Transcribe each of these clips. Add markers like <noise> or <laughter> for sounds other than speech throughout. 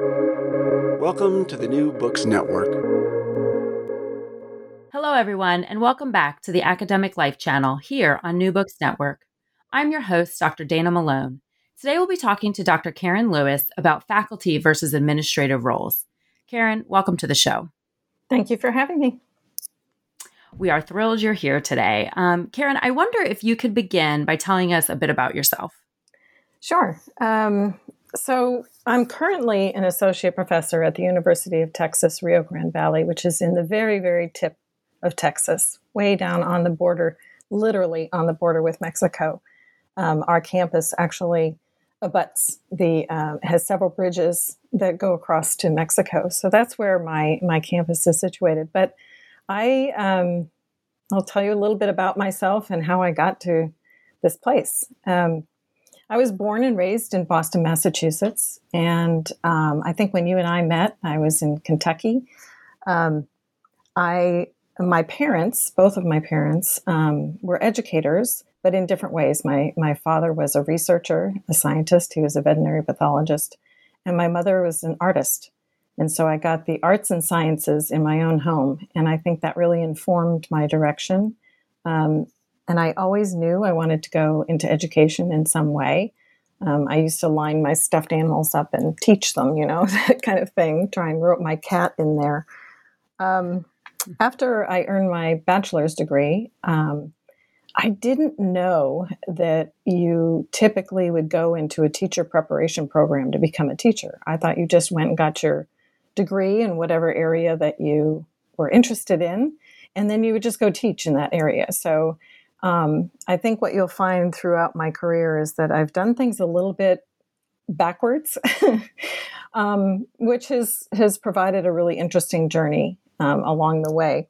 Welcome to the New Books Network. Hello, everyone, and welcome back to the Academic Life channel here on New Books Network. I'm your host, Dr. Dana Malone. Today, we'll be talking to Dr. Karin Lewis about faculty versus administrative roles. Karin, welcome to the show. Thank you for having me. We are thrilled you're here today. Um, Karin, I wonder if you could begin by telling us a bit about yourself. Sure. Um, so, I'm currently an associate professor at the University of Texas, Rio Grande Valley, which is in the very, very tip of Texas, way down on the border, literally on the border with Mexico. Um, our campus actually abuts the um, has several bridges that go across to Mexico. So that's where my my campus is situated. But I um, I'll tell you a little bit about myself and how I got to this place. Um, I was born and raised in Boston, Massachusetts, and um, I think when you and I met, I was in Kentucky. Um, I my parents, both of my parents, um, were educators, but in different ways. My my father was a researcher, a scientist. He was a veterinary pathologist, and my mother was an artist. And so I got the arts and sciences in my own home, and I think that really informed my direction. Um, and I always knew I wanted to go into education in some way. Um, I used to line my stuffed animals up and teach them, you know, <laughs> that kind of thing. Try and rope my cat in there. Um, after I earned my bachelor's degree, um, I didn't know that you typically would go into a teacher preparation program to become a teacher. I thought you just went and got your degree in whatever area that you were interested in, and then you would just go teach in that area. So um, I think what you'll find throughout my career is that I've done things a little bit backwards, <laughs> um, which has has provided a really interesting journey um, along the way.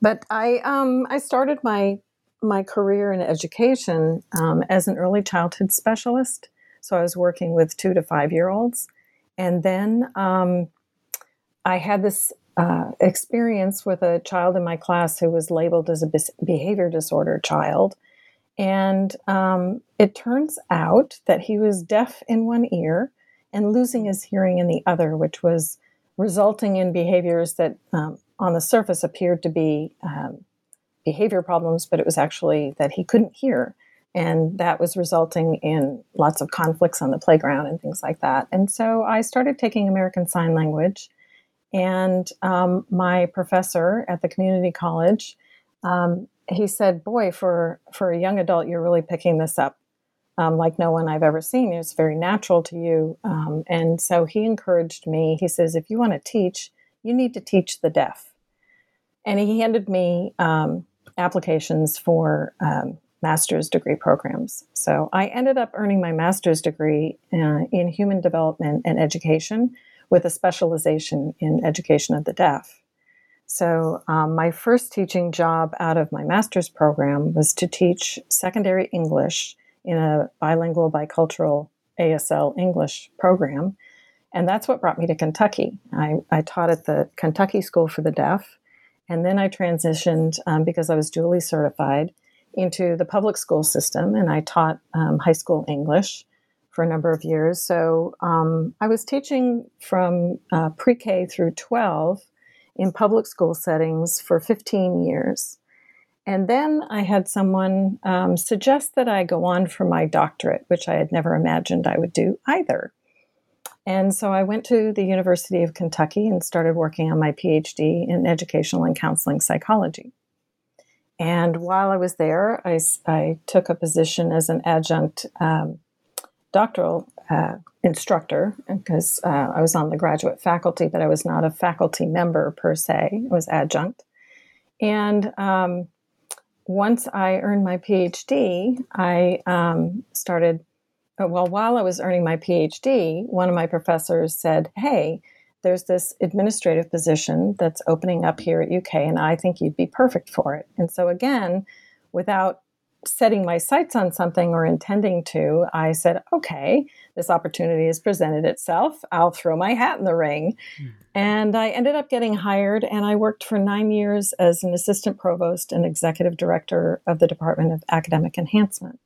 But I um, I started my my career in education um, as an early childhood specialist. So I was working with two to five year olds, and then um, I had this uh, experience with a child in my class who was labeled as a behavior disorder child. And um, it turns out that he was deaf in one ear and losing his hearing in the other, which was resulting in behaviors that um, on the surface appeared to be um, behavior problems, but it was actually that he couldn't hear. And that was resulting in lots of conflicts on the playground and things like that. And so I started taking American Sign Language. And um, my professor at the community college, um, he said, "Boy, for for a young adult, you're really picking this up um, like no one I've ever seen. It's very natural to you. Um, and so he encouraged me. He says, if you want to teach, you need to teach the deaf. And he handed me um, applications for um, master's degree programs. So I ended up earning my master's degree uh, in human development and education with a specialization in education of the deaf. So, um, my first teaching job out of my master's program was to teach secondary English in a bilingual, bicultural ASL English program. And that's what brought me to Kentucky. I, I taught at the Kentucky School for the Deaf. And then I transitioned um, because I was duly certified into the public school system and I taught um, high school English for a number of years. So um, I was teaching from uh, pre K through 12 in public school settings for 15 years. And then I had someone um, suggest that I go on for my doctorate, which I had never imagined I would do either. And so I went to the University of Kentucky and started working on my PhD in educational and counseling psychology. And while I was there, I, I took a position as an adjunct um, doctoral uh, instructor because uh, I was on the graduate faculty, but I was not a faculty member per se. I was adjunct. And um, once I earned my PhD, I um, started. Uh, well, while I was earning my PhD, one of my professors said, Hey, there's this administrative position that's opening up here at UK, and I think you'd be perfect for it. And so, again, without setting my sights on something or intending to, I said, okay, this opportunity has presented itself. I'll throw my hat in the ring. Mm. And I ended up getting hired, and I worked for nine years as an assistant provost and executive director of the Department of Academic Enhancement.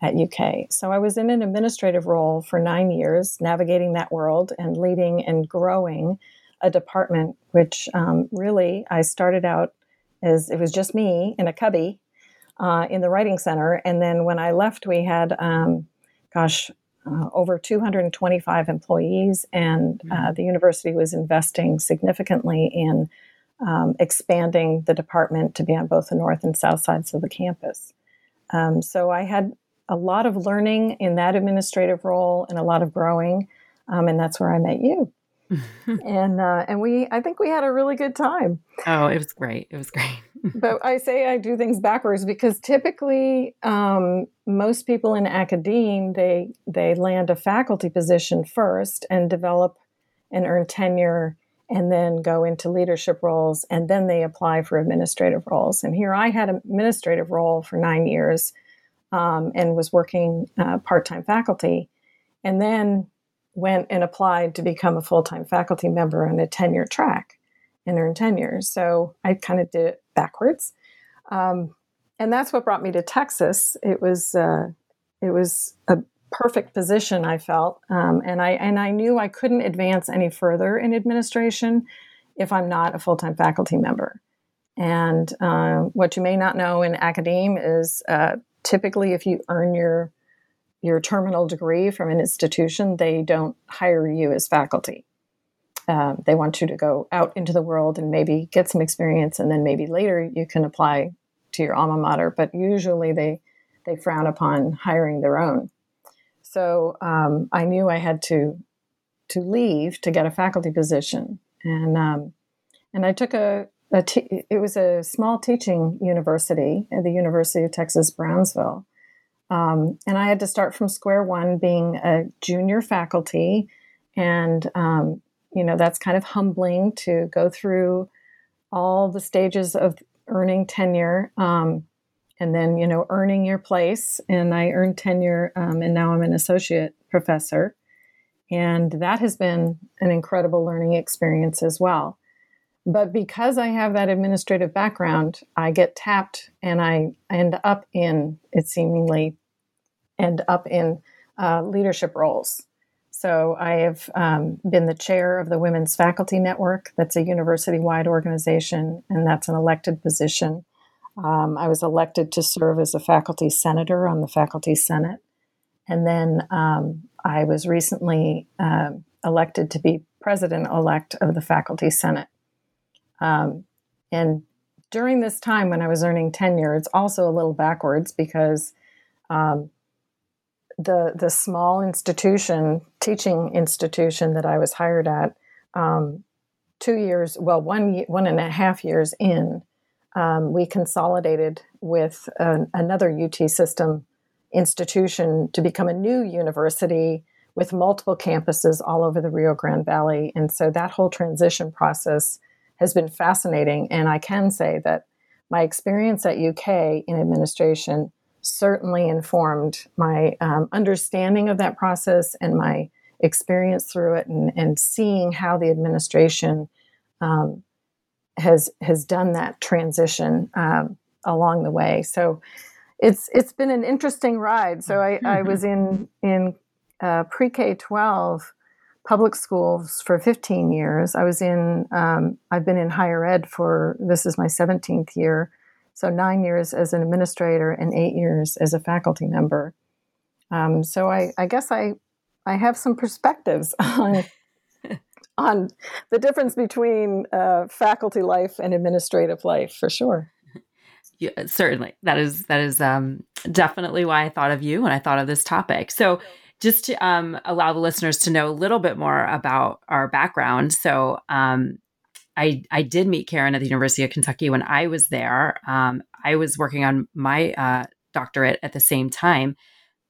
at UK. So I was in an administrative role for nine years, navigating that world and leading and growing a department, which um, really I started out as it was just me in a cubby uh, in the writing center. And then when I left, we had, um, gosh, uh, over 225 employees, and uh, mm-hmm. the university was investing significantly in um, expanding the department to be on both the north and south sides of the campus. Um, so I had a lot of learning in that administrative role and a lot of growing, um, and that's where I met you. <laughs> and uh, and we, I think we had a really good time. Oh, it was great! It was great. But I say I do things backwards because typically um, most people in academe they they land a faculty position first and develop and earn tenure and then go into leadership roles and then they apply for administrative roles. And here I had an administrative role for nine years um, and was working uh, part time faculty, and then went and applied to become a full time faculty member on a tenure track and earned tenure. So I kind of did backwards. Um, and that's what brought me to Texas. It was uh, it was a perfect position I felt, um, and I and I knew I couldn't advance any further in administration if I'm not a full time faculty member. And uh, what you may not know in academe is uh, typically if you earn your your terminal degree from an institution, they don't hire you as faculty. Um, they want you to go out into the world and maybe get some experience, and then maybe later you can apply to your alma mater. But usually they they frown upon hiring their own. So um, I knew I had to to leave to get a faculty position, and um, and I took a, a t- it was a small teaching university at the University of Texas Brownsville, um, and I had to start from square one, being a junior faculty, and um, you know that's kind of humbling to go through all the stages of earning tenure um, and then you know earning your place. And i earned tenure um, and now i'm an associate professor. And that has been an incredible learning experience as well. But because i have that administrative background i get tapped and i end up in it seemingly end up in uh, leadership roles so i have um, been the chair of the women's faculty network that's a university-wide organization and that's an elected position um, I was elected to serve as a faculty senator on the faculty senate. And then um, I was recently uh, elected to be president elect of the faculty senate. Um, and during this time when I was earning tenure, it's also a little backwards because um, the the small institution, teaching institution that I was hired at, um, two years, well, one one and a half years in, um, we consolidated with an, another UT system institution to become a new university with multiple campuses all over the Rio Grande Valley. And so that whole transition process has been fascinating. And I can say that my experience at UK in administration certainly informed my um, understanding of that process and my experience through it and, and seeing how the administration um, has has done that transition um, along the way. So it's it's been an interesting ride. So I, I was in in uh, pre K twelve public schools for 15 years. I was in um, I've been in higher ed for this is my 17th year. So nine years as an administrator and eight years as a faculty member. Um, so I, I guess I I have some perspectives <laughs> on <laughs> on the difference between uh, faculty life and administrative life for sure. <laughs> Yeah, certainly. That is that is um, definitely why I thought of you when I thought of this topic. So, just to um, allow the listeners to know a little bit more about our background. So, um, I I did meet Karin at the University of Kentucky when I was there. Um, I was working on my uh, doctorate at the same time,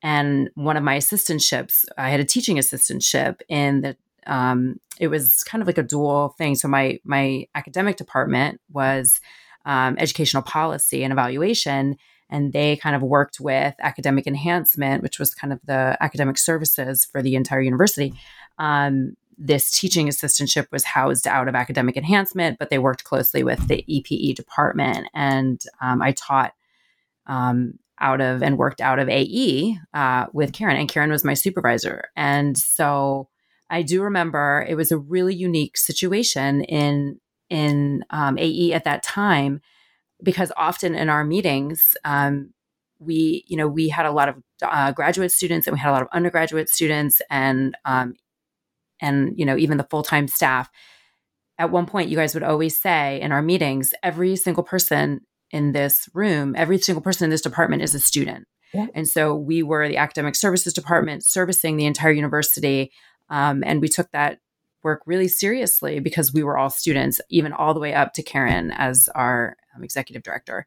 and one of my assistantships, I had a teaching assistantship in the um, it was kind of like a dual thing. So my my academic department was um, educational policy and evaluation, and they kind of worked with academic enhancement, which was kind of the academic services for the entire university. Um, this teaching assistantship was housed out of academic enhancement, but they worked closely with the EPE department, and um, I taught um, out of and worked out of AE uh, with Karin, and Karin was my supervisor. And so I do remember it was a really unique situation in in um, AE at that time because often in our meetings um, we you know we had a lot of uh, graduate students and we had a lot of undergraduate students and um, and you know even the full time staff. At one point, you guys would always say in our meetings, every single person in this room, every single person in this department is a student. Yeah. And so we were the academic services department servicing the entire university. Um, and we took that work really seriously because we were all students, even all the way up to Karin as our um, executive director,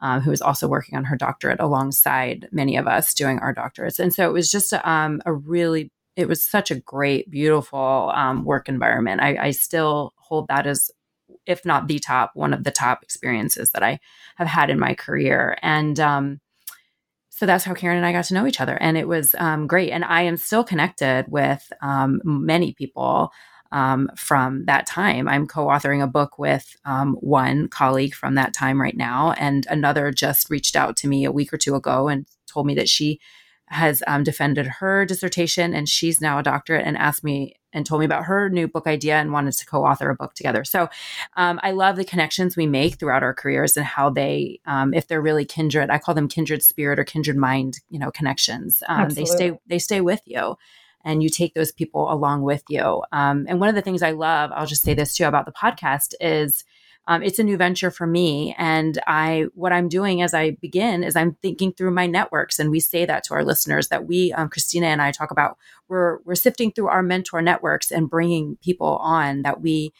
um, who was also working on her doctorate alongside many of us doing our doctorates. And so it was just a, um, a really, it was such a great, beautiful um, work environment. I, I still hold that as if not the top, one of the top experiences that I have had in my career. And um, so that's how Karin and I got to know each other. And it was um, great. And I am still connected with um, many people um, from that time. I'm co authoring a book with um, one colleague from that time right now. And another just reached out to me a week or two ago and told me that she has um, defended her dissertation and she's now a doctorate and asked me and told me about her new book idea and wanted to co-author a book together. So um, I love the connections we make throughout our careers and how they, um, if they're really kindred, I call them kindred spirit or kindred mind, you know, connections. Um, they stay they stay with you, and you take those people along with you. Um, and one of the things I love, I'll just say this too about the podcast is um, it's a new venture for me. And i what i'm doing as i begin is i'm thinking through my networks. And we say that to our listeners that we um, christina and i talk about we're we're sifting through our mentor networks and bringing people on that we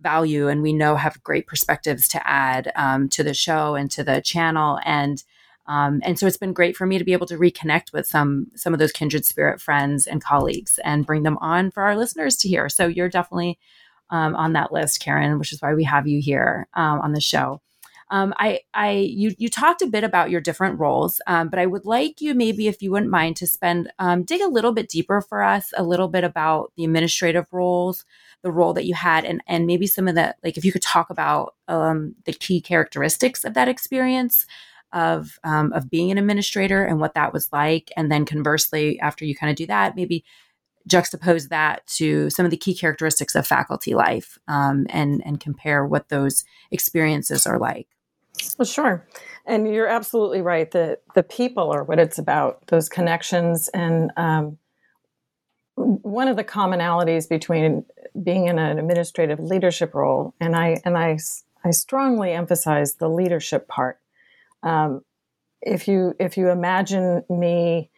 value and we know have great perspectives to add um, to the show and to the channel. And um, and so it's been great for me to be able to reconnect with some some of those kindred spirit friends and colleagues and bring them on for our listeners to hear. So you're definitely um, on that list, Karin, which is why we have you here um, on the show. Um, I, I, you, you talked a bit about your different roles, um, but I would like you maybe, if you wouldn't mind, to spend um, dig a little bit deeper for us, a little bit about the administrative roles, the role that you had, and and maybe some of the like, if you could talk about um, the key characteristics of that experience of um, of being an administrator and what that was like, and then conversely, after you kind of do that, maybe juxtapose that to some of the key characteristics of faculty life um, and and compare what those experiences are like. Well sure. And you're absolutely right that the people are what it's about those connections. And um, one of the commonalities between being in an administrative leadership role and i and i i strongly emphasize the leadership part. Um, if you if you imagine me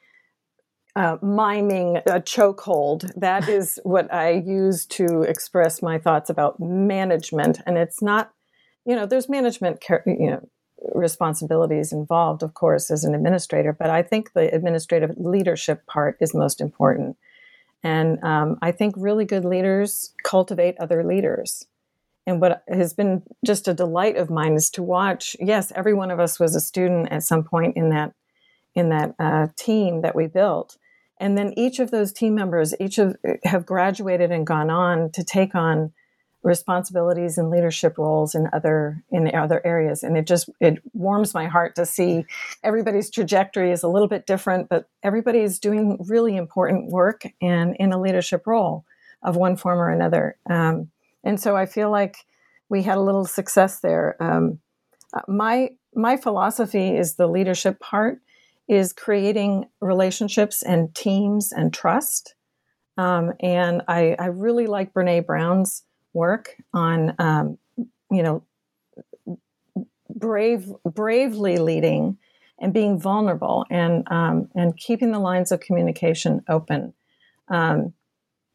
uh, miming a chokehold. That is what I use to express my thoughts about management. And it's not, you know, there's management, you know, responsibilities involved, of course, as an administrator. But I think the administrative leadership part is most important. And um, I think really good leaders cultivate other leaders. And what has been just a delight of mine is to watch. Yes, every one of us was a student at some point in that in that uh, team that we built, and then each of those team members each of have graduated and gone on to take on responsibilities and leadership roles in other in other areas. And it just it warms my heart to see everybody's trajectory is a little bit different but everybody is doing really important work and in a leadership role of one form or another. Um, and so i feel like we had a little success there. Um, uh, my my philosophy is the leadership part is creating relationships and teams and trust. Um, and I, I, really like Brene Brown's work on, um, you know, brave, bravely leading and being vulnerable and um, and keeping the lines of communication open. Um,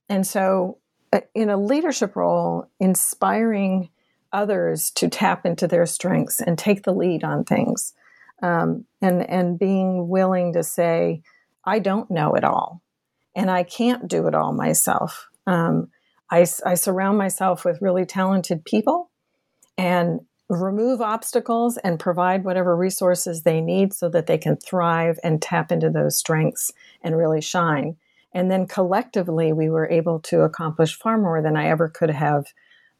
and so, uh, in a leadership role, inspiring others to tap into their strengths and take the lead on things um, and and being willing to say, I don't know it all, and I can't do it all myself. Um, I, I surround myself with really talented people, and remove obstacles and provide whatever resources they need so that they can thrive and tap into those strengths and really shine. And then collectively, we were able to accomplish far more than I ever could have.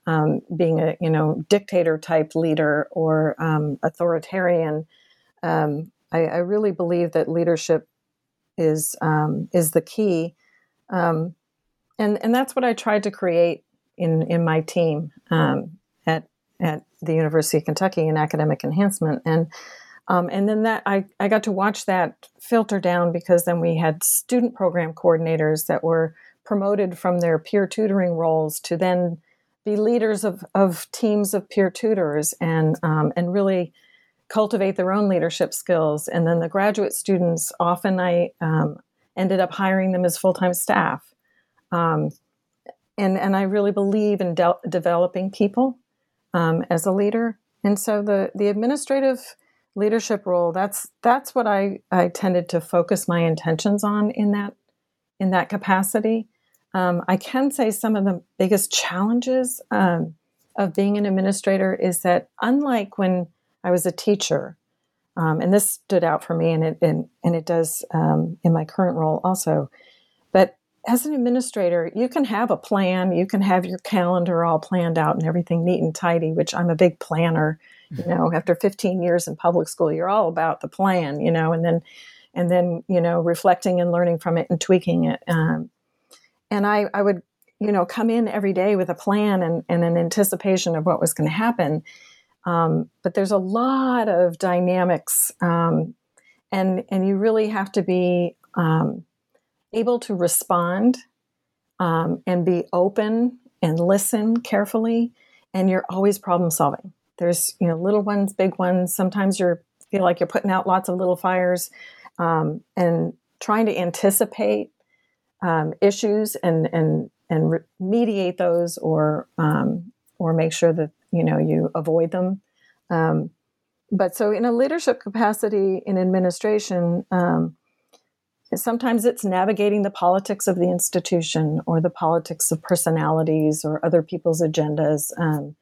Um, being a you know dictator type leader or um, authoritarian um, I, I, really believe that leadership is um, is the key, um, and and that's what I tried to create in in my team um, at at the University of Kentucky in academic enhancement, and um, and then that I I got to watch that filter down because then we had student program coordinators that were promoted from their peer tutoring roles to then be leaders of, of teams of peer tutors and um, and really cultivate their own leadership skills. And then the graduate students, often I um, ended up hiring them as full time staff. Um, and and I really believe in de- developing people um, as a leader. And so the the administrative leadership role that's that's what I I tended to focus my intentions on in that in that capacity. Um, I can say some of the biggest challenges um, of being an administrator is that, unlike when I was a teacher, um, and this stood out for me, and it and, and it does um, in my current role also. But as an administrator, you can have a plan, you can have your calendar all planned out and everything neat and tidy. Which I'm a big planner. You <laughs> know, after 15 years in public school, you're all about the plan. You know, and then and then you know reflecting and learning from it and tweaking it. Um, and I, I would you know come in every day with a plan and, and an anticipation of what was going to happen um, but there's a lot of dynamics um, and and you really have to be um, able to respond um, and be open and listen carefully and you're always problem solving. There's you know little ones big ones. Sometimes you feel like you're putting out lots of little fires um, and trying to anticipate um, issues and and and re- mediate those or or make sure that you know you avoid them. Um, but so in a leadership capacity in administration, um, sometimes it's navigating the politics of the institution or the politics of personalities or other people's agendas. Um,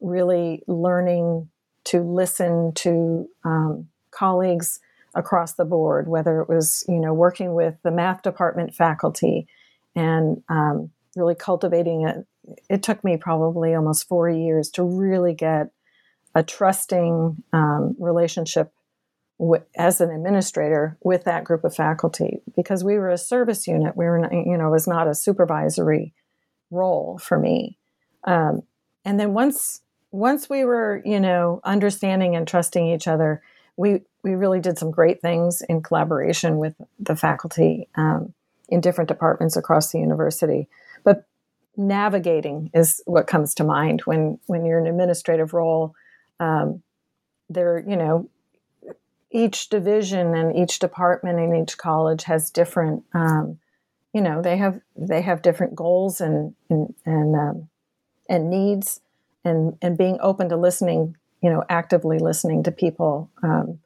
really learning to listen to um, colleagues across the board, whether it was you know working with the math department faculty and um, really cultivating it. It took me probably almost four years to really get a trusting um, relationship as an administrator with that group of faculty because we were a service unit. We were, you know, it was not a supervisory role for me. Um, and then once once we were, you know, understanding and trusting each other, we we really did some great things in collaboration with the faculty um, in different departments across the university. Navigating is what comes to mind when when you're in an administrative role. Um, there, you know, each division and each department in each college has different. Um, you know, they have they have different goals and and and, um, and needs, and and being open to listening you know actively listening to people um,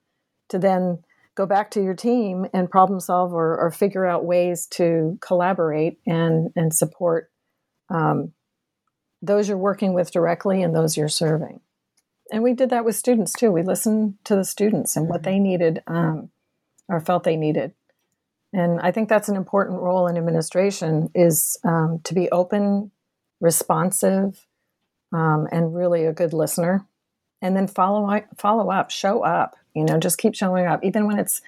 to then go back to your team and problem solve or, or figure out ways to collaborate and and support um, those you're working with directly and those you're serving and we did that with students too we listened to the students and what mm-hmm. they needed um, or felt they needed and i think that's an important role in administration is um, to be open responsive um, and really a good listener and then follow up, follow up, show up. You know, just keep showing up, even when it's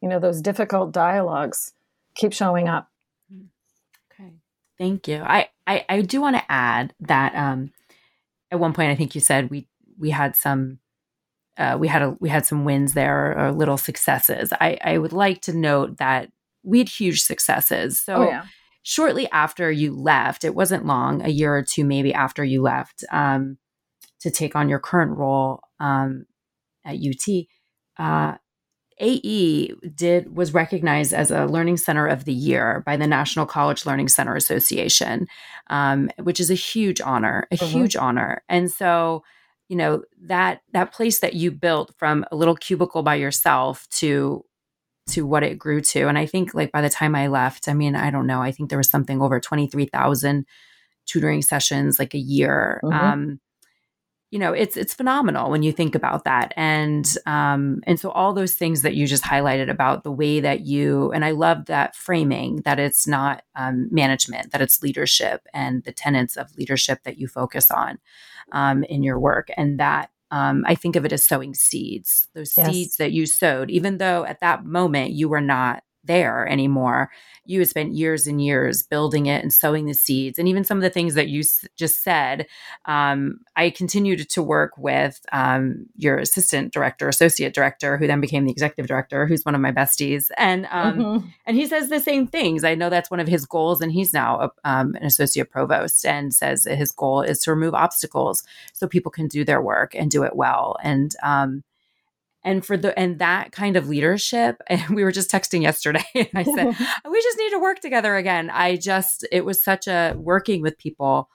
you know those difficult dialogues. Keep showing up. Okay, thank you. I I, I do want to add that um, at one point I think you said we we had some. Uh, we had a we had some wins there or little successes. I, I would like to note that we had huge successes. So oh, yeah. shortly after you left, it wasn't long, a year or two maybe after you left. Um, to take on your current role um, at UT, uh, AE did was recognized as a Learning Center of the Year by the National College Learning Center Association, um, which is a huge honor, a mm-hmm. huge honor. And so, you know that that place that you built from a little cubicle by yourself to to what it grew to, and I think like by the time I left, I mean I don't know, I think there was something over twenty three thousand tutoring sessions like a year. Mm-hmm. Um, you know it's it's phenomenal when you think about that and um and so all those things that you just highlighted about the way that you and i love that framing that it's not um, management that it's leadership and the tenets of leadership that you focus on um, in your work and that um, I think of it as sowing seeds, those Yes. seeds that you sowed, even though at that moment you were not there anymore. You had spent years and years building it and sowing the seeds. And even some of the things that you s- just said, um, I continued to work with um, your assistant director, associate director, who then became the executive director, who's one of my besties. And um, Mhm. and he says the same things. I know that's one of his goals, and he's now a, um, an associate provost, and says his goal is to remove obstacles so people can do their work and do it well. And um, and for the and that kind of leadership, <laughs> and we were just texting yesterday. <laughs> And I said <laughs> we just need to work together again. I just it was such a working with people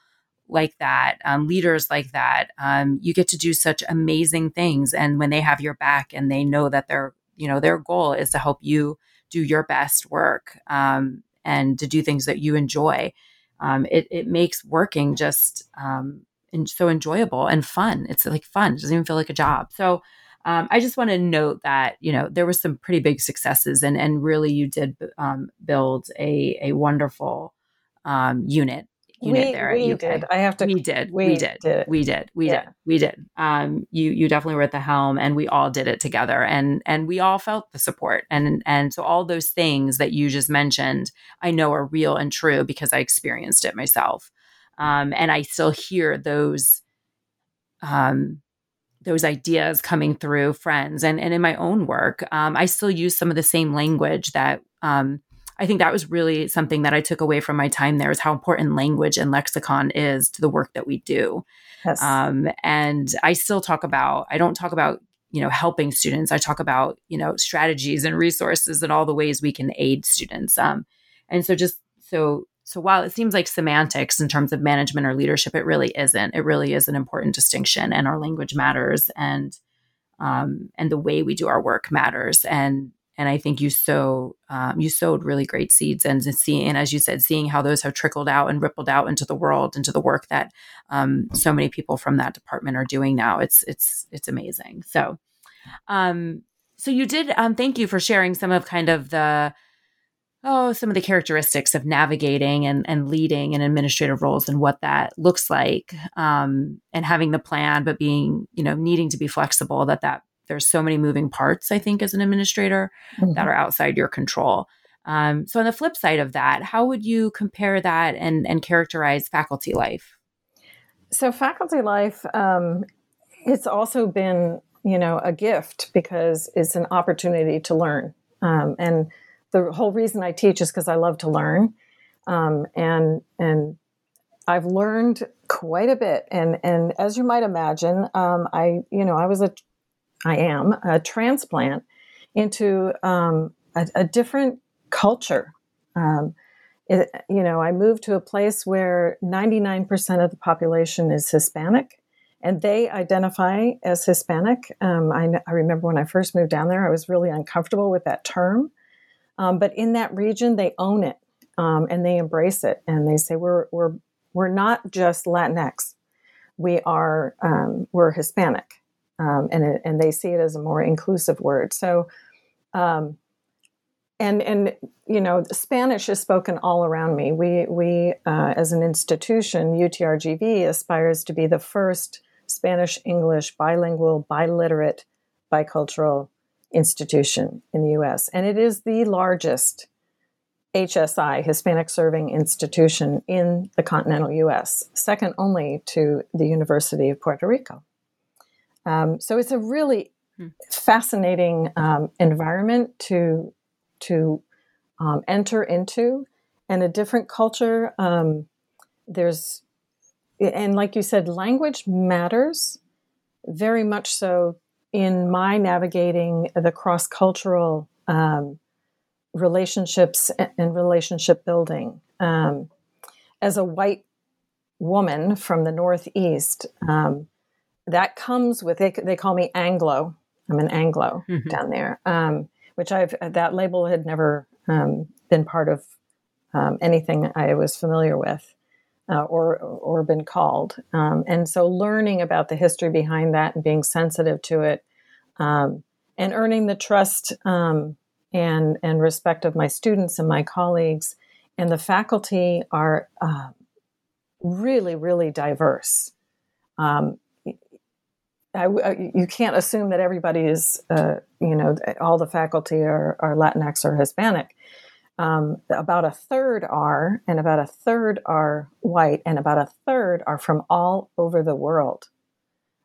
like that, um, leaders like that. Um, you get to do such amazing things, and when they have your back and they know that their you know their goal is to help you do your best work um, and to do things that you enjoy. Um, it, it makes working just um, so enjoyable and fun. It's like fun. It doesn't even feel like a job. So um, I just want to note that you know there was some pretty big successes, and and really you did um, build a a wonderful um, unit unit we, there. we did. I have to. We did. we We, did. did. We did. We Yeah. did. We did. Um, you you definitely were at the helm, and we all did it together, and and we all felt the support, and and so all those things that you just mentioned, I know are real and true because I experienced it myself, um, and I still hear those, um, those ideas coming through friends, and and in my own work, um, I still use some of the same language that. Um, I think that was really something that I took away from my time there is how important language and lexicon is to the work that we do. Yes. Um, and I still talk about, I don't talk about, you know, helping students. I talk about, you know, strategies and resources and all the ways we can aid students. Um, and so just so, so while it seems like semantics in terms of management or leadership, it really isn't. It really is an important distinction and our language matters and, um, and the way we do our work matters. And, and I think you sow um, you sowed really great seeds, and to see, and as you said, seeing how those have trickled out and rippled out into the world, into the work that um, so many people from that department are doing now. It's it's it's amazing. So, um, so you did. Um, thank you for sharing some of kind of the oh some of the characteristics of navigating and and leading in administrative roles and what that looks like, um, and having the plan, but being you know needing to be flexible. That that there's so many moving parts. I think as an administrator Mhm. that are outside your control. Um, so on the flip side of that, how would you compare that and and characterize faculty life? So faculty life, um, it's also been, you know, a gift because it's an opportunity to learn. Um, and the whole reason I teach is because I love to learn. Um, and and I've learned quite a bit. And and as you might imagine, um, I you know I was a I am a transplant into um, a, a different culture. Um, it, you know, I moved to a place where 99% of the population is Hispanic and they identify as Hispanic. Um, I, I remember when I first moved down there, I was really uncomfortable with that term. Um, but in that region, they own it um, and they embrace it. And they say, we're, we're, we're not just Latinx, we are, um, we're Hispanic. Um, and, and they see it as a more inclusive word. So, um, and and you know spanish is spoken all around me we we uh, as an institution utrgv aspires to be the first spanish english bilingual biliterate bicultural institution in the us and it is the largest hsi hispanic serving institution in the continental us second only to the university of puerto rico um, so it's a really Hmm. fascinating um, environment to to um, enter into and a different culture um, there's and like you said language matters very much so in my navigating the cross-cultural um, relationships and relationship building um, as a white woman from the northeast um, that comes with they, they call me anglo i'm an anglo Mhm. down there um, which I've that label had never um, been part of um, anything I was familiar with uh, or or been called. Um, and so, learning about the history behind that and being sensitive to it, um, and earning the trust um, and and respect of my students and my colleagues, and the faculty are uh, really really diverse. Um, I, you can't assume that everybody is, uh, you know, all the faculty are, are Latinx or Hispanic. Um, about a third are, and about a third are white, and about a third are from all over the world.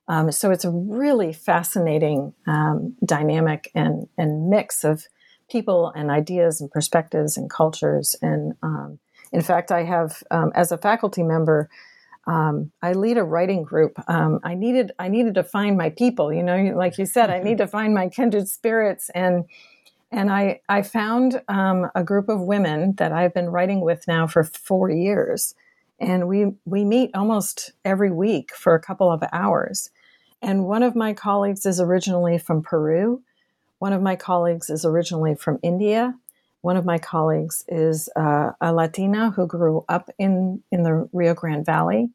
Um, so it's a really fascinating um, dynamic and, and mix of people and ideas and perspectives and cultures. And um, in fact, I have, um, as a faculty member, um, I lead a writing group. I needed I needed to find my people. You know, like you said, I need to find my kindred spirits, and and I I found a group of women that I've been writing with now for four years, and we we meet almost every week for a couple of hours and one of my colleagues is originally from Peru. One of my colleagues is originally from India. One of my colleagues is uh, a Latina who grew up in, in the Rio Grande Valley.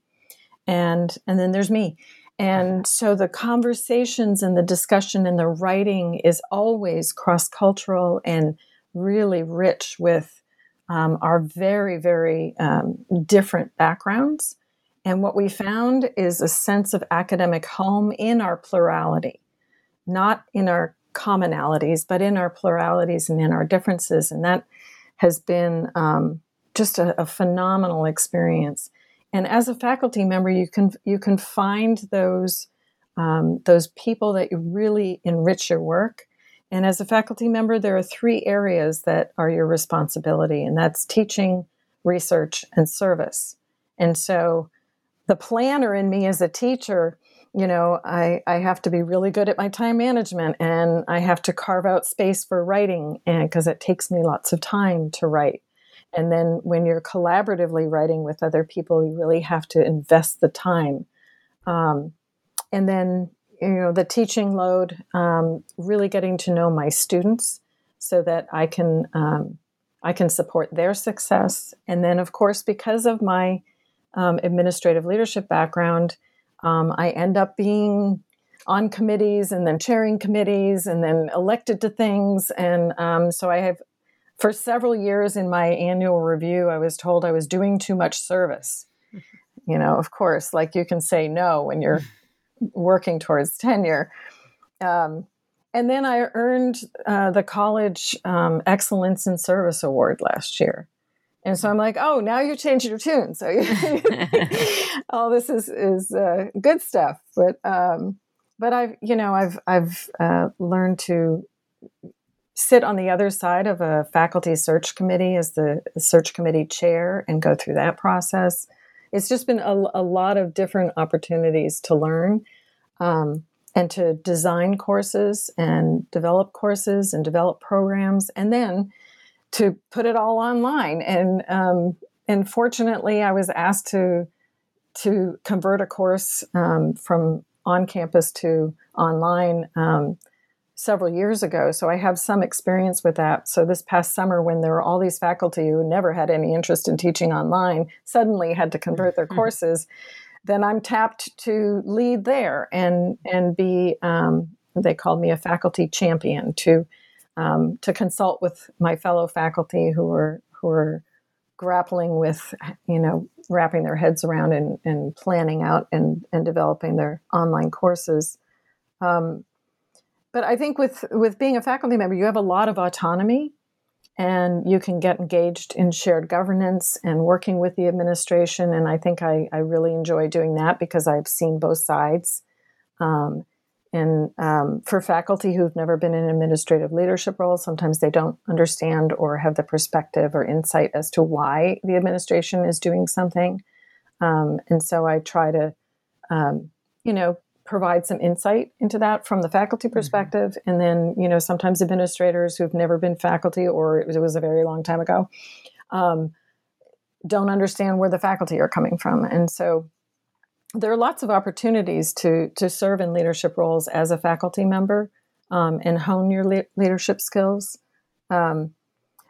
And, and then there's me. And so the conversations and the discussion and the writing is always cross cultural and really rich with um, our very, very um, different backgrounds. And what we found is a sense of academic home in our plurality, not in our commonalities, but in our pluralities and in our differences. And that has been um, just a, a, phenomenal experience. And as a faculty member, you can you can find those um, those people that you really enrich your work. And as a faculty member, there are three areas that are your responsibility, and that's teaching, research, and service. And so the planner in me as a teacher you know I, I have to be really good at my time management and i have to carve out space for writing and because it takes me lots of time to write and then when you're collaboratively writing with other people you really have to invest the time um, and then you know the teaching load um, really getting to know my students so that i can um, i can support their success and then of course because of my um, administrative leadership background, um, I end up being on committees and then chairing committees and then elected to things. And um, so I have, for several years in my annual review, I was told I was doing too much service. <laughs> You know, of course, like you can say no when you're <laughs> working towards tenure. Um, and then I earned uh, the College um, Excellence in Service Award last year. And so I'm like, oh, now you changed your tune. So <laughs> all this is is uh, good stuff. But um, but I've you know I've I've uh, learned to sit on the other side of a faculty search committee as the search committee chair and go through that process. It's just been a, a lot of different opportunities to learn. Um, and to design courses and develop courses and develop programs and then to put it all online. And um, and fortunately, I was asked to to convert a course um, from on campus to online um, several years ago. So I have some experience with that. So this past summer, when there were all these faculty who never had any interest in teaching online, suddenly had to convert their mm-hmm. courses, then I'm tapped to lead there and and be. Um, they called me a faculty champion to um, to consult with my fellow faculty who are who are grappling with you know wrapping their heads around and, and planning out and, and developing their online courses um, but i think with with being a faculty member you have a lot of autonomy and you can get engaged in shared governance and working with the administration and i think i, I really enjoy doing that because i've seen both sides um, and um, for faculty who've never been in administrative leadership roles, sometimes they don't understand or have the perspective or insight as to why the administration is doing something. Um, and so I try to, um, you know, provide some insight into that from the faculty mm-hmm. perspective. Mm-hmm. And then, you know, sometimes administrators who've never been faculty or it was, it was a very long time ago um, don't understand where the faculty are coming from. And so there are lots of opportunities to to serve in leadership roles as a faculty member um, and hone your le- leadership skills. Um,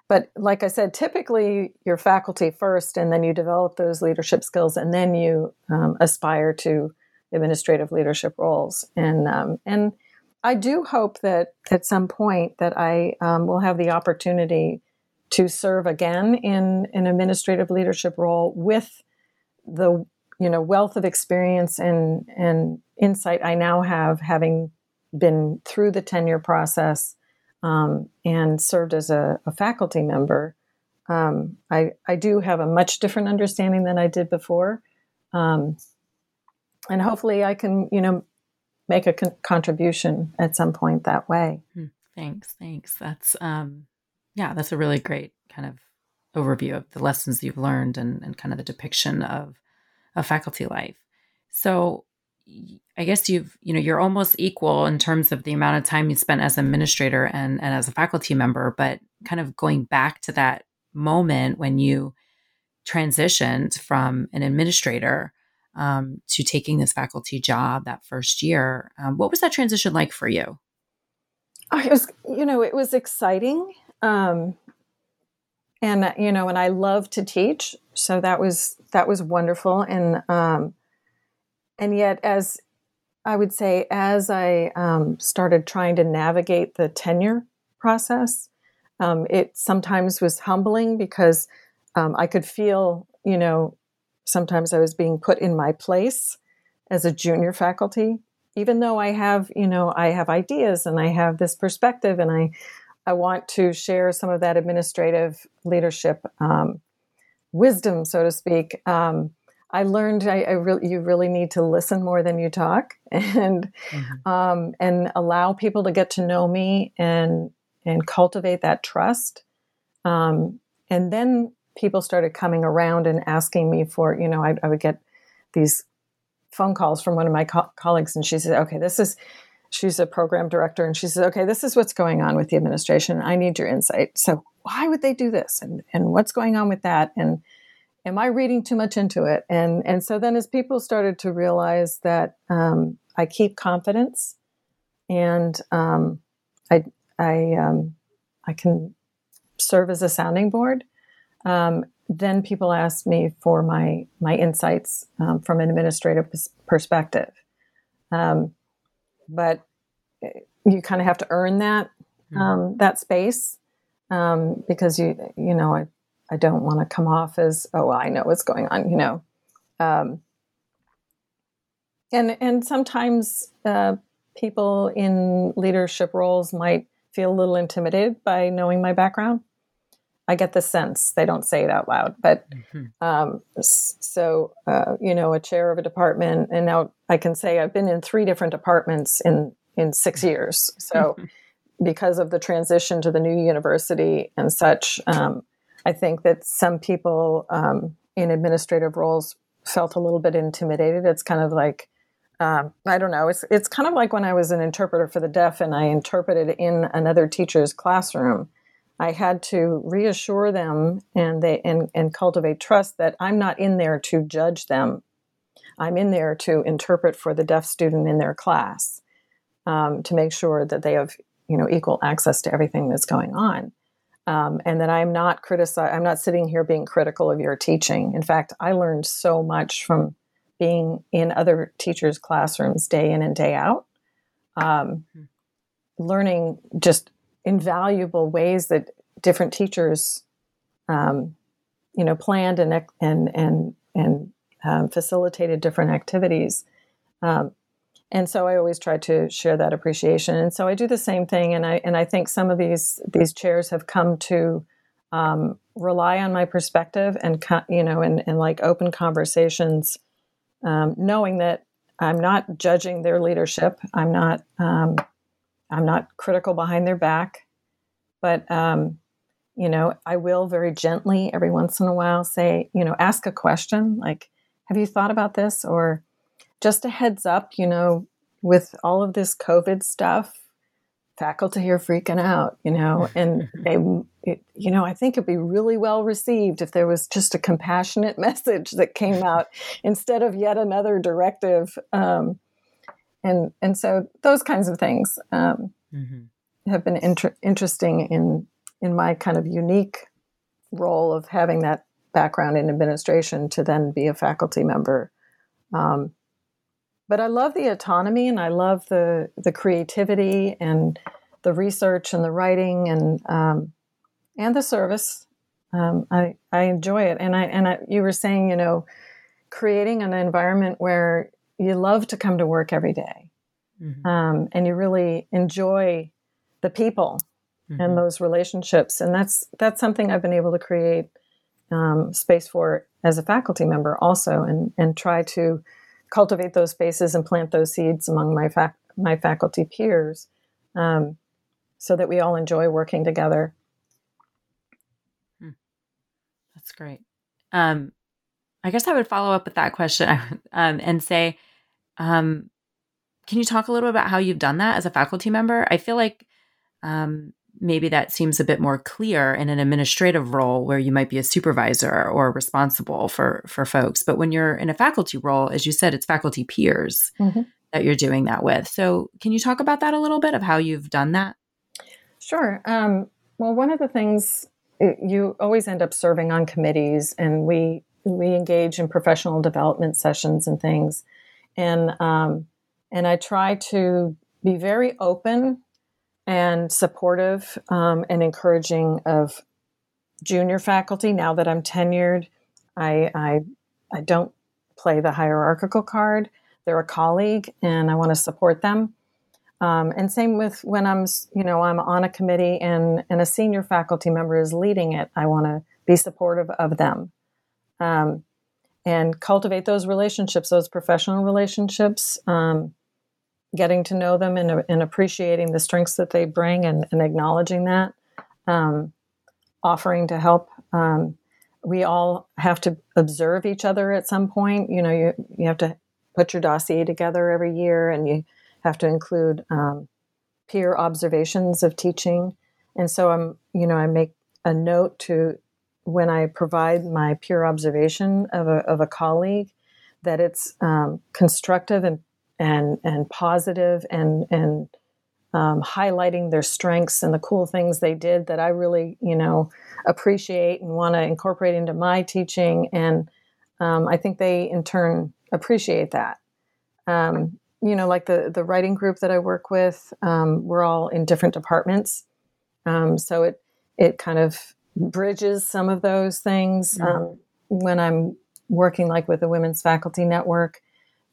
but like I said, typically you're faculty first, and then you develop those leadership skills, and then you um, aspire to administrative leadership roles. And um, and I do hope that at some point that I um, will have the opportunity to serve again in an administrative leadership role with the you know wealth of experience and and insight I now have, having been through the tenure process um, and served as a, a faculty member, um, I I do have a much different understanding than I did before, um, and hopefully I can you know make a con- contribution at some point that way. Hmm. Thanks, thanks. That's um, yeah, that's a really great kind of overview of the lessons you've learned and, and kind of the depiction of of faculty life. So I guess you've, you know, you're almost equal in terms of the amount of time you spent as administrator and, and as a faculty member, but kind of going back to that moment when you transitioned from an administrator um, to taking this faculty job that first year. Um, what was that transition like for you? Oh, it was, you know, it was exciting. Um, and you know, and I love to teach, so that was that was wonderful. And um, and yet, as I would say, as I um, started trying to navigate the tenure process, um, it sometimes was humbling because um, I could feel, you know, sometimes I was being put in my place as a junior faculty, even though I have, you know, I have ideas and I have this perspective and I I want to share some of that administrative leadership um, wisdom, so to speak. Um, I learned I, I really you really need to listen more than you talk, <laughs> and mm-hmm. um, and allow people to get to know me and and cultivate that trust. Um, and then people started coming around and asking me for you know I, I would get these phone calls from one of my co- colleagues, and she said, "Okay, this is." she's a program director and she says okay this is what's going on with the administration. I need your insight. So why would they do this? And and what's going on with that? And am i reading too much into it? And and so then as people started to realize that um, i keep confidence and um, i i um, i can serve as a sounding board um, then people ask me for my my insights um, from an administrative perspective um, but you kind of have to earn that hmm. um, that space um, because you you know I I don't want to come off as oh I know what's going on you know um, and and sometimes uh, people in leadership roles might feel a little intimidated by knowing my background. I get the sense they don't say it out loud, but mm-hmm. um, so uh, you know, a chair of a department, and now I can say I've been in three different departments in in six years. So, <laughs> because of the transition to the new university and such, um, I think that some people um, in administrative roles felt a little bit intimidated. It's kind of like um, I don't know. It's it's kind of like when I was an interpreter for the deaf and I interpreted in another teacher's classroom. I had to reassure them and they and, and cultivate trust that I'm not in there to judge them. I'm in there to interpret for the deaf student in their class um, to make sure that they have you know equal access to everything that's going on. Um, and that I'm not criticize I'm not sitting here being critical of your teaching. In fact, I learned so much from being in other teachers' classrooms day in and day out, um, mm-hmm. learning just invaluable ways that different teachers, um, you know, planned and and and and um, facilitated different activities. Um, and so I always try to share that appreciation. And so I do the same thing. And I and I think some of these these chairs have come to um, rely on my perspective and you know and, and like open conversations, um, knowing that I'm not judging their leadership. I'm not um, I'm not critical behind their back, but um, you know, I will very gently every once in a while say, you know, ask a question like, have you thought about this? Or just a heads up, you know, with all of this COVID stuff, faculty are freaking out, you know, <laughs> and they, it, you know, I think it'd be really well received if there was just a compassionate <laughs> message that came out <laughs> instead of yet another directive. Um, and and so those kinds of things um, mm-hmm. have been inter- interesting in in my kind of unique role of having that background in administration to then be a faculty member. Um, but I love the autonomy and I love the the creativity and the research and the writing and um, and the service. Um, I I enjoy it, and I and I, you were saying, you know, creating an environment where you love to come to work every day, mm-hmm. um, and you really enjoy the people mm-hmm. and those relationships. And that's that's something I've been able to create um, space for as a faculty member also, and and try to cultivate those spaces and plant those seeds among my fac- my faculty peers, um, so that we all enjoy working together. Hmm. That's great. Um, I guess I would follow up with that question <laughs> um, and say, um, can you talk a little bit about how you've done that as a faculty member? I feel like um, maybe that seems a bit more clear in an administrative role where you might be a supervisor or responsible for for folks. But when you're in a faculty role, as you said, it's faculty peers mm-hmm. that you're doing that with. So can you talk about that a little bit of how you've done that? Sure. Um, well, one of the things you always end up serving on committees, and we we engage in professional development sessions and things, and um, and I try to be very open and supportive um, and encouraging of junior faculty. Now that I'm tenured, I, I, I don't play the hierarchical card. They're a colleague, and I want to support them. Um, and same with when I'm, you know, I'm on a committee and and a senior faculty member is leading it. I want to be supportive of them, um, and cultivate those relationships, those professional relationships. Um, getting to know them and, and appreciating the strengths that they bring and, and acknowledging that, um, offering to help. Um, we all have to observe each other at some point. You know, you, you have to put your dossier together every year and you have to include um, peer observations of teaching. And so I'm, you know, I make a note to when I provide my peer observation of a, of a colleague that it's um, constructive and and and positive and and um, highlighting their strengths and the cool things they did that I really you know appreciate and want to incorporate into my teaching and um, I think they in turn appreciate that. Um, you know, like the the writing group that I work with, um, we're all in different departments, um, so it it kind of bridges some of those things. Mm-hmm. when I'm working like with the Women's Faculty Network,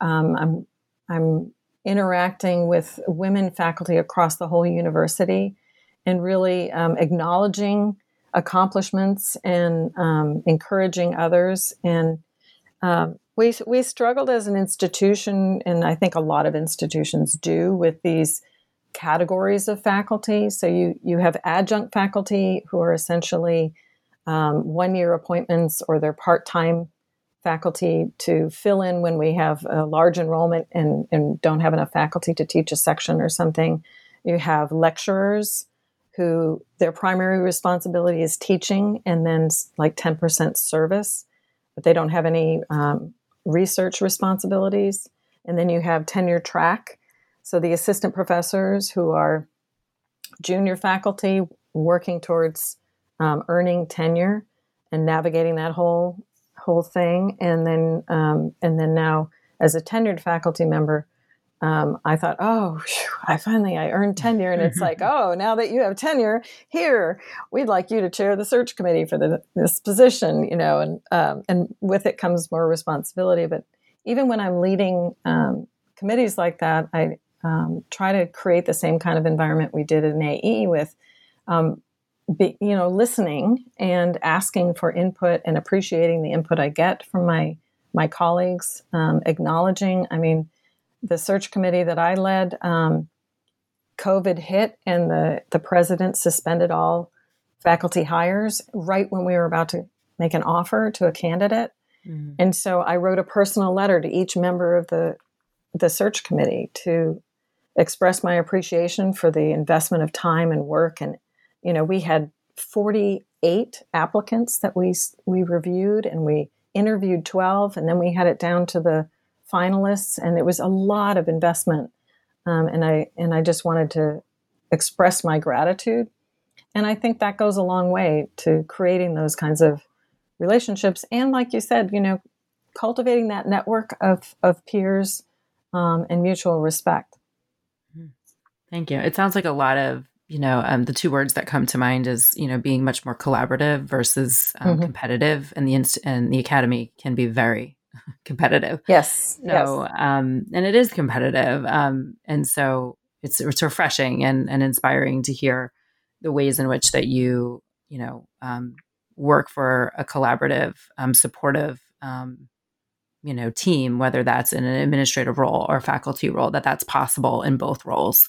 I'm I'm interacting with women faculty across the whole university and really um, acknowledging accomplishments and um, encouraging others. And um, we, we struggled as an institution, and I think a lot of institutions do, with these categories of faculty. So you, you have adjunct faculty who are essentially um, one year appointments or they're part time faculty to fill in when we have a large enrollment and, and don't have enough faculty to teach a section or something. You have lecturers who their primary responsibility is teaching and then like 10% service, but they don't have any um, research responsibilities. And then you have tenure track. So the assistant professors who are junior faculty working towards um, earning tenure and navigating that whole whole thing, and then um, and then now as a tenured faculty member, um, I thought, oh, whew, I finally I earned tenure, and it's like, <laughs> oh, now that you have tenure, here we'd like you to chair the search committee for the, this position, you know, and um, and with it comes more responsibility. But even when I'm leading um, committees like that, I um, try to create the same kind of environment we did in AE with um, be, you know, listening and asking for input and appreciating the input I get from my my colleagues, um, acknowledging. I mean, the search committee that I led, um, COVID hit, and the the president suspended all faculty hires right when we were about to make an offer to a candidate. Mm-hmm. And so I wrote a personal letter to each member of the the search committee to express my appreciation for the investment of time and work. And you know, we had 48 applicants that we we reviewed and we interviewed 12 and then we had it down to the finalists and it was a lot of investment. Um, and I and I just wanted to express my gratitude. And I think that goes a long way to creating those kinds of relationships and like you said you know cultivating that network of of peers um, and mutual respect. Thank you it sounds like a lot of you know um, the two words that come to mind is you know being much more collaborative versus um, mm-hmm. competitive and the inst- and the academy can be very <laughs> competitive. Yes. So, yes. um, and it is competitive. Um, and so it's, it's refreshing and, and inspiring to hear the ways in which that you, you know, um, work for a collaborative, um, supportive, um, you know, team, whether that's in an administrative role or faculty role, that that's possible in both roles.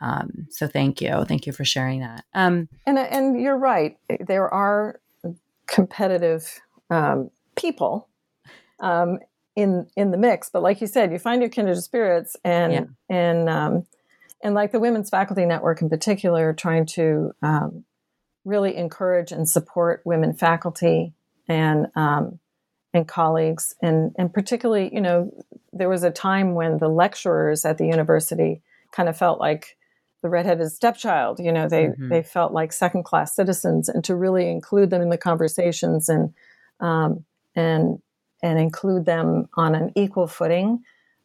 Um, so thank you, thank you for sharing that. Um, and and you're right. There are competitive um, people um, in in the mix, but like you said, you find your kindred spirits, and yeah. and um, and like the Women's Faculty Network in particular, trying to um, really encourage and support women faculty and um, and colleagues, and and particularly, you know, there was a time when the lecturers at the university kind of felt like the redheaded stepchild. You know, they mm-hmm. they felt like second class citizens, and to really include them in the conversations and um, and and include them on an equal footing.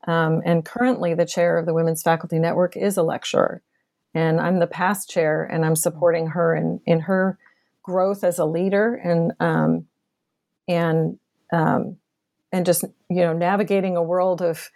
Um, and currently, the chair of the Women's Faculty Network is a lecturer, and I'm the past chair, and I'm supporting her in in her growth as a leader and um, and um, and just you know navigating a world of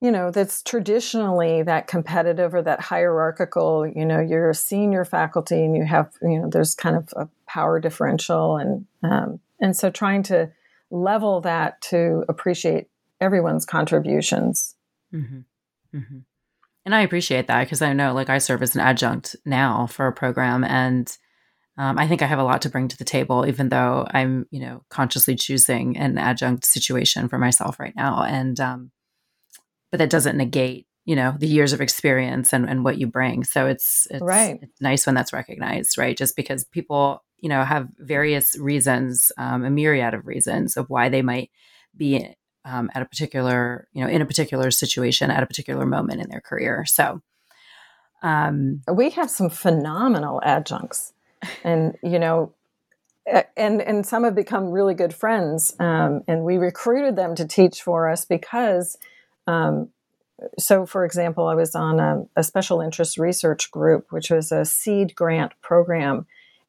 you know that's traditionally that competitive or that hierarchical you know you're a senior faculty and you have you know there's kind of a power differential and um, and so trying to level that to appreciate everyone's contributions mm-hmm. Mm-hmm. and i appreciate that because i know like i serve as an adjunct now for a program and um, I think I have a lot to bring to the table, even though I'm, you know, consciously choosing an adjunct situation for myself right now. And, um, but that doesn't negate, you know, the years of experience and, and what you bring. So it's, it's, right. it's nice when that's recognized, right? Just because people, you know, have various reasons, um, a myriad of reasons of why they might be um, at a particular, you know, in a particular situation at a particular moment in their career. So, um, we have some phenomenal adjuncts and you know and and some have become really good friends um, and we recruited them to teach for us because um, so for example i was on a, a, special interest research group which was a seed grant program.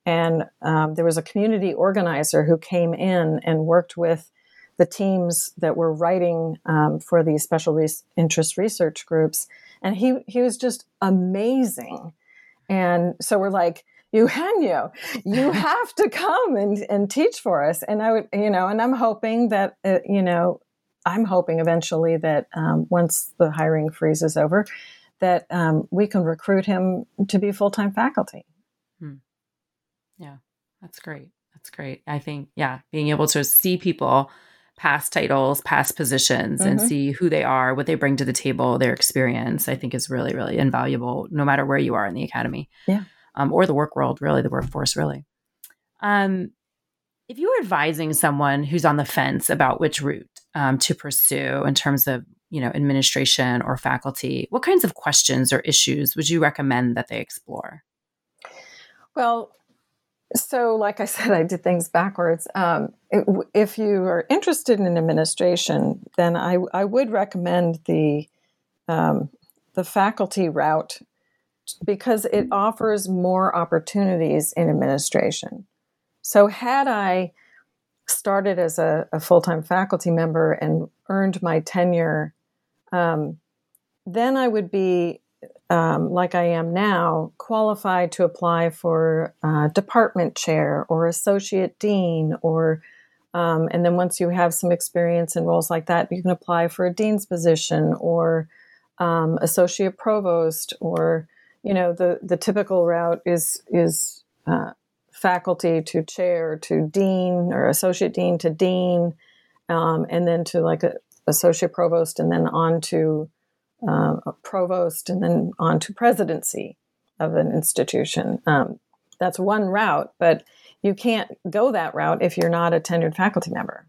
And um, there was a community organizer who came in and worked with the teams that were writing um, for these special re- interest research groups. And he he was just amazing. And so we're like Eugenio, you <laughs> have to come and, and teach for us. And I would, you know, and I'm hoping that, uh, you know, I'm hoping eventually that um, once the hiring freeze is over, that um, we can recruit him to be full time faculty. Hmm. Yeah, that's great. That's great. I think, yeah, being able to see people past titles, past positions, mm-hmm. and see who they are, what they bring to the table, their experience, I think is really, really invaluable no matter where you are in the academy. Yeah um, or the work world, really, the workforce, really. Um, if you were advising someone who's on the fence about which route um, to pursue in terms of you know administration or faculty, what kinds of questions or issues would you recommend that they explore? Well, so like I <laughs> said, I did things backwards. Um, if you are interested in administration, then I, I would recommend the um, the faculty route because it offers more opportunities in administration. So, had I started as a, a full time faculty member and earned my tenure, um, then I would be, um, like I am now, qualified to apply for uh, department chair or associate dean or um, and then once you have some experience in roles like that, you can apply for a dean's position or um, associate provost or you know the the typical route is is uh, faculty to chair to dean or associate dean to dean um, and then to like a associate provost and then on to uh, a provost and then on to presidency of an institution. Um, that's one route but you can't go that route if you're not a tenured faculty member.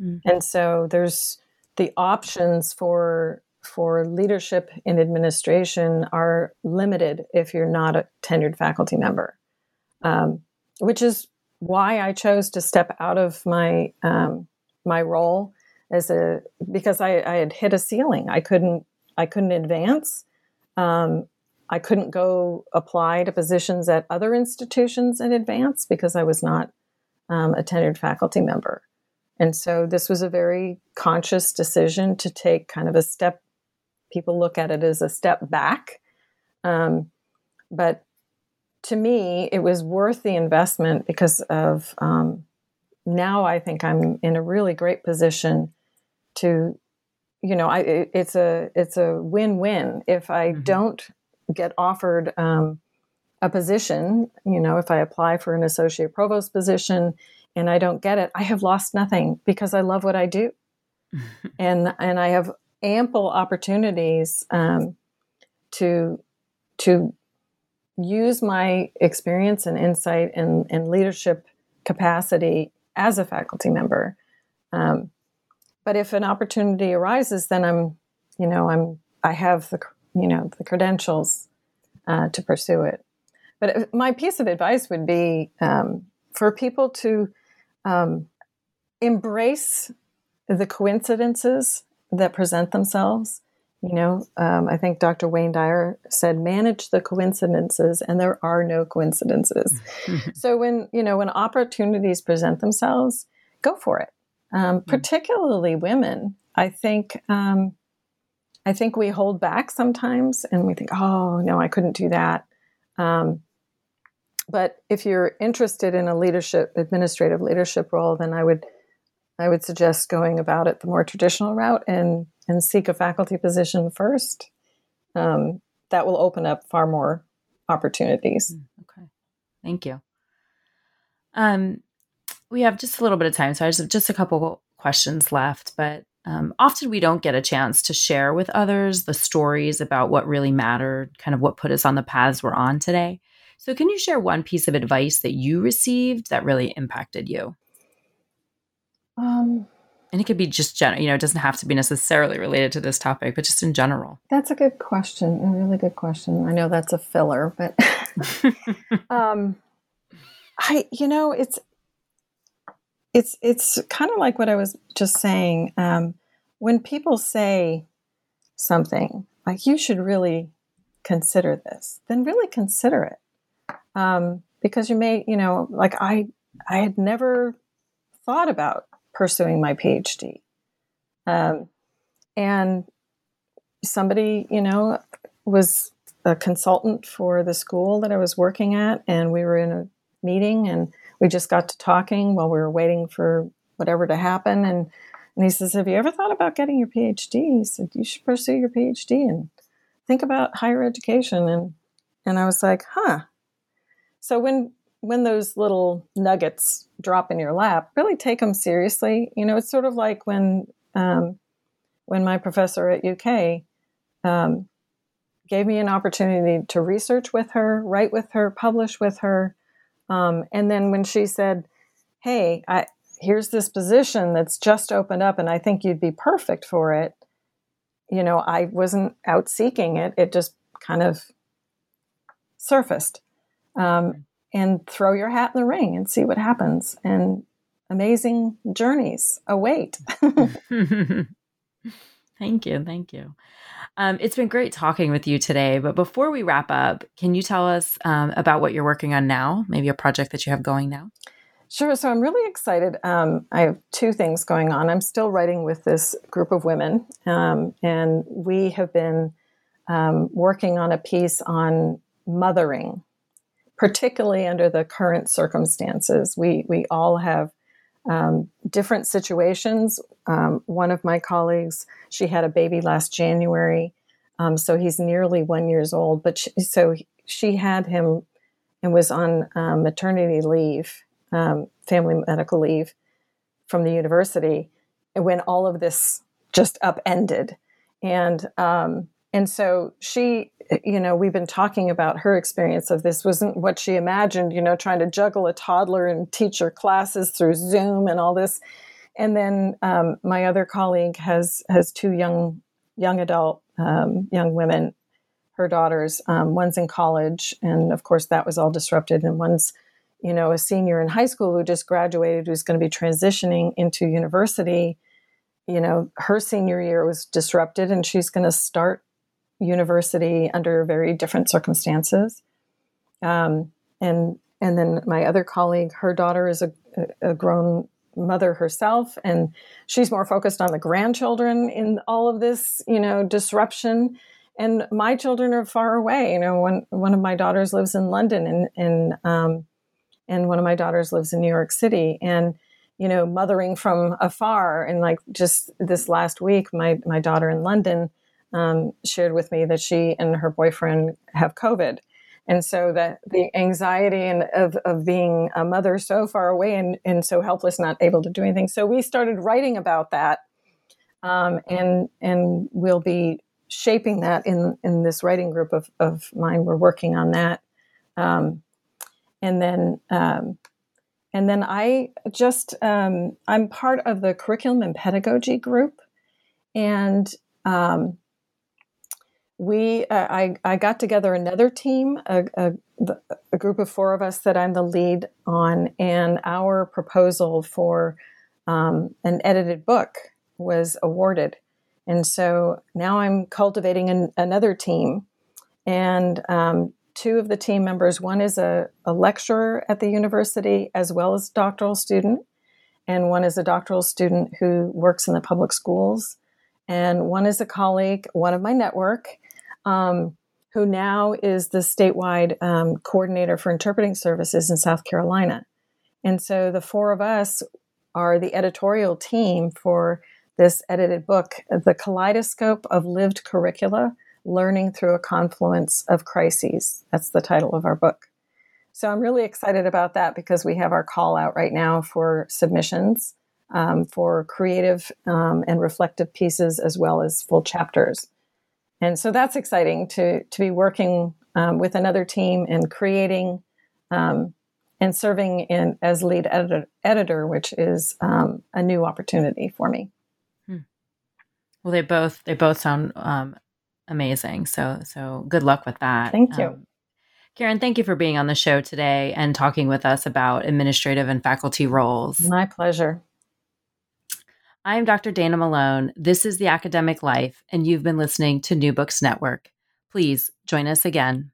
Mm. and so there's the options for for leadership in administration are limited if you're not a tenured faculty member, um, which is why I chose to step out of my um, my role as a because I, I, had hit a ceiling. I couldn't I couldn't advance. Um, I couldn't go apply to positions at other institutions in advance because I was not um, a tenured faculty member. And so this was a very conscious decision to take kind of a step. People look at it as a step back. Um, but to me, it was worth the investment because of um, now I think I'm in a really great position to, you know, I, it, it's a it's a win win. If I mm-hmm. don't get offered um, a position, you know, if I apply for an associate provost position and I don't get it, I have lost nothing because I love what I do, <laughs> and and I have ample opportunities um, to to use my experience and insight and, and leadership capacity as a faculty member. Um, but if an opportunity arises, then I'm, you know, I'm I have the you know the credentials uh, to pursue it. But my piece of advice would be um, for people to um, embrace the coincidences that present themselves you know, um, I think Dr. Wayne Dyer said, manage the coincidences, and there are no coincidences. <laughs> so when, you know, when opportunities present themselves, go for it. Um, hmm. particularly women, I think, um, I think we hold back sometimes and we think, oh, no, I couldn't do that. Um, but if you're interested in a leadership, administrative leadership role, then I would, I would suggest going about it the more traditional route and and seek a faculty position first, um, that will open up far more opportunities. Hmm, okay, thank you. Um, we have just a little bit of time, so I just have just a couple questions left. But um, often we don't get a chance to share with others the stories about what really mattered, kind of what put us on the paths we're on today. So, can you share one piece of advice that you received that really impacted you? Um, and it could be just general, you know, it doesn't have to be necessarily related to this topic, but just in general. That's a good question. A really good question. I know that's a filler, but <laughs> um, I, you know, it's it's it's kind of like what I was just saying. Um, when people say something like you should really consider this, then really consider it, um, because you may, you know, like I I had never thought about pursuing my PhD. Um, and somebody, you know, was a consultant for the school that I was working at, and we were in a meeting and we just got to talking while we were waiting for whatever to happen. And, and he says, Have you ever thought about getting your PhD? He said, You should pursue your PhD and think about higher education. And, and I was like, Huh. So when when those little nuggets drop in your lap, really take them seriously. You know, it's sort of like when um, when my professor at UK um, gave me an opportunity to research with her, write with her, publish with her, um, and then when she said, "Hey, I, here's this position that's just opened up, and I think you'd be perfect for it," you know, I wasn't out seeking it; it just kind of surfaced. Um, and throw your hat in the ring and see what happens. And amazing journeys await. <laughs> <laughs> thank you. Thank you. Um, it's been great talking with you today. But before we wrap up, can you tell us um, about what you're working on now? Maybe a project that you have going now? Sure. So I'm really excited. Um, I have two things going on. I'm still writing with this group of women, um, and we have been um, working on a piece on mothering particularly under the current circumstances. We, we all have um, different situations. Um, one of my colleagues, she had a baby last January, um, so he's nearly one years old. But she, so she had him and was on um, maternity leave, um, family medical leave from the university, when all of this just upended, and um, and so she you know, we've been talking about her experience of this wasn't what she imagined, you know, trying to juggle a toddler and teach her classes through Zoom and all this. And then um, my other colleague has has two young young adult um, young women, her daughters. Um, one's in college, and of course that was all disrupted. And one's, you know, a senior in high school who just graduated, who's going to be transitioning into university. You know, her senior year was disrupted, and she's going to start university under very different circumstances. Um, and and then my other colleague, her daughter is a, a grown mother herself, and she's more focused on the grandchildren in all of this, you know, disruption. And my children are far away. You know, one one of my daughters lives in London, and and um, and one of my daughters lives in New York City, and you know, mothering from afar. And like just this last week, my my daughter in London um, shared with me that she and her boyfriend have COVID. And so that the anxiety and of, of being a mother so far away and, and so helpless, not able to do anything. So we started writing about that. Um, and and we'll be shaping that in in this writing group of, of mine. We're working on that. Um, and then um, and then I just um, I'm part of the curriculum and pedagogy group, and um, we uh, I, I got together another team a, a, a, group of four of us that i'm the lead on and our proposal for um, an edited book was awarded. And so now i'm cultivating an, another team. And um, two of the team members one is a, a lecturer at the university as well as doctoral student and one is a doctoral student who works in the public schools and one is a colleague one of my network um, who now is the statewide um, coordinator for interpreting services in South Carolina. And so the four of us are the editorial team for this edited book, The Kaleidoscope of Lived Curricula Learning Through a Confluence of Crises. That's the title of our book. So I'm really excited about that because we have our call out right now for submissions um, for creative um, and reflective pieces as well as full chapters and so that's exciting to to be working um, with another team and creating um, and serving in as lead editor, editor which is um, a new opportunity for me. Hmm. Well, they both they both sound um, amazing. So so good luck with that. Thank you. Um, Karin, thank you for being on the show today and talking with us about administrative and faculty roles. My pleasure. I'm Dr. Dana Malone. This is The Academic Life, and you've been listening to New Books Network. Please join us again.